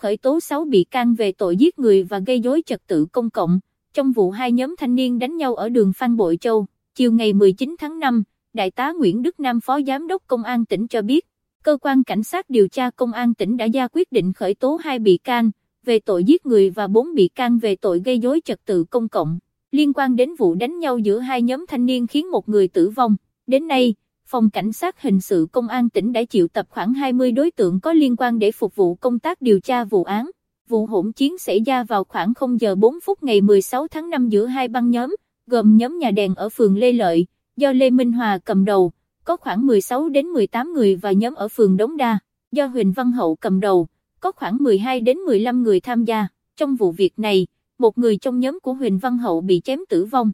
khởi tố 6 bị can về tội giết người và gây dối trật tự công cộng, trong vụ hai nhóm thanh niên đánh nhau ở đường Phan Bội Châu, chiều ngày 19 tháng 5, Đại tá Nguyễn Đức Nam Phó Giám đốc Công an tỉnh cho biết, cơ quan cảnh sát điều tra Công an tỉnh đã ra quyết định khởi tố hai bị can về tội giết người và bốn bị can về tội gây dối trật tự công cộng, liên quan đến vụ đánh nhau giữa hai nhóm thanh niên khiến một người tử vong. Đến nay, Phòng Cảnh sát Hình sự Công an tỉnh đã triệu tập khoảng 20 đối tượng có liên quan để phục vụ công tác điều tra vụ án. Vụ hỗn chiến xảy ra vào khoảng 0 giờ 4 phút ngày 16 tháng 5 giữa hai băng nhóm, gồm nhóm nhà đèn ở phường Lê Lợi, do Lê Minh Hòa cầm đầu, có khoảng 16 đến 18 người và nhóm ở phường Đống Đa, do Huỳnh Văn Hậu cầm đầu, có khoảng 12 đến 15 người tham gia. Trong vụ việc này, một người trong nhóm của Huỳnh Văn Hậu bị chém tử vong.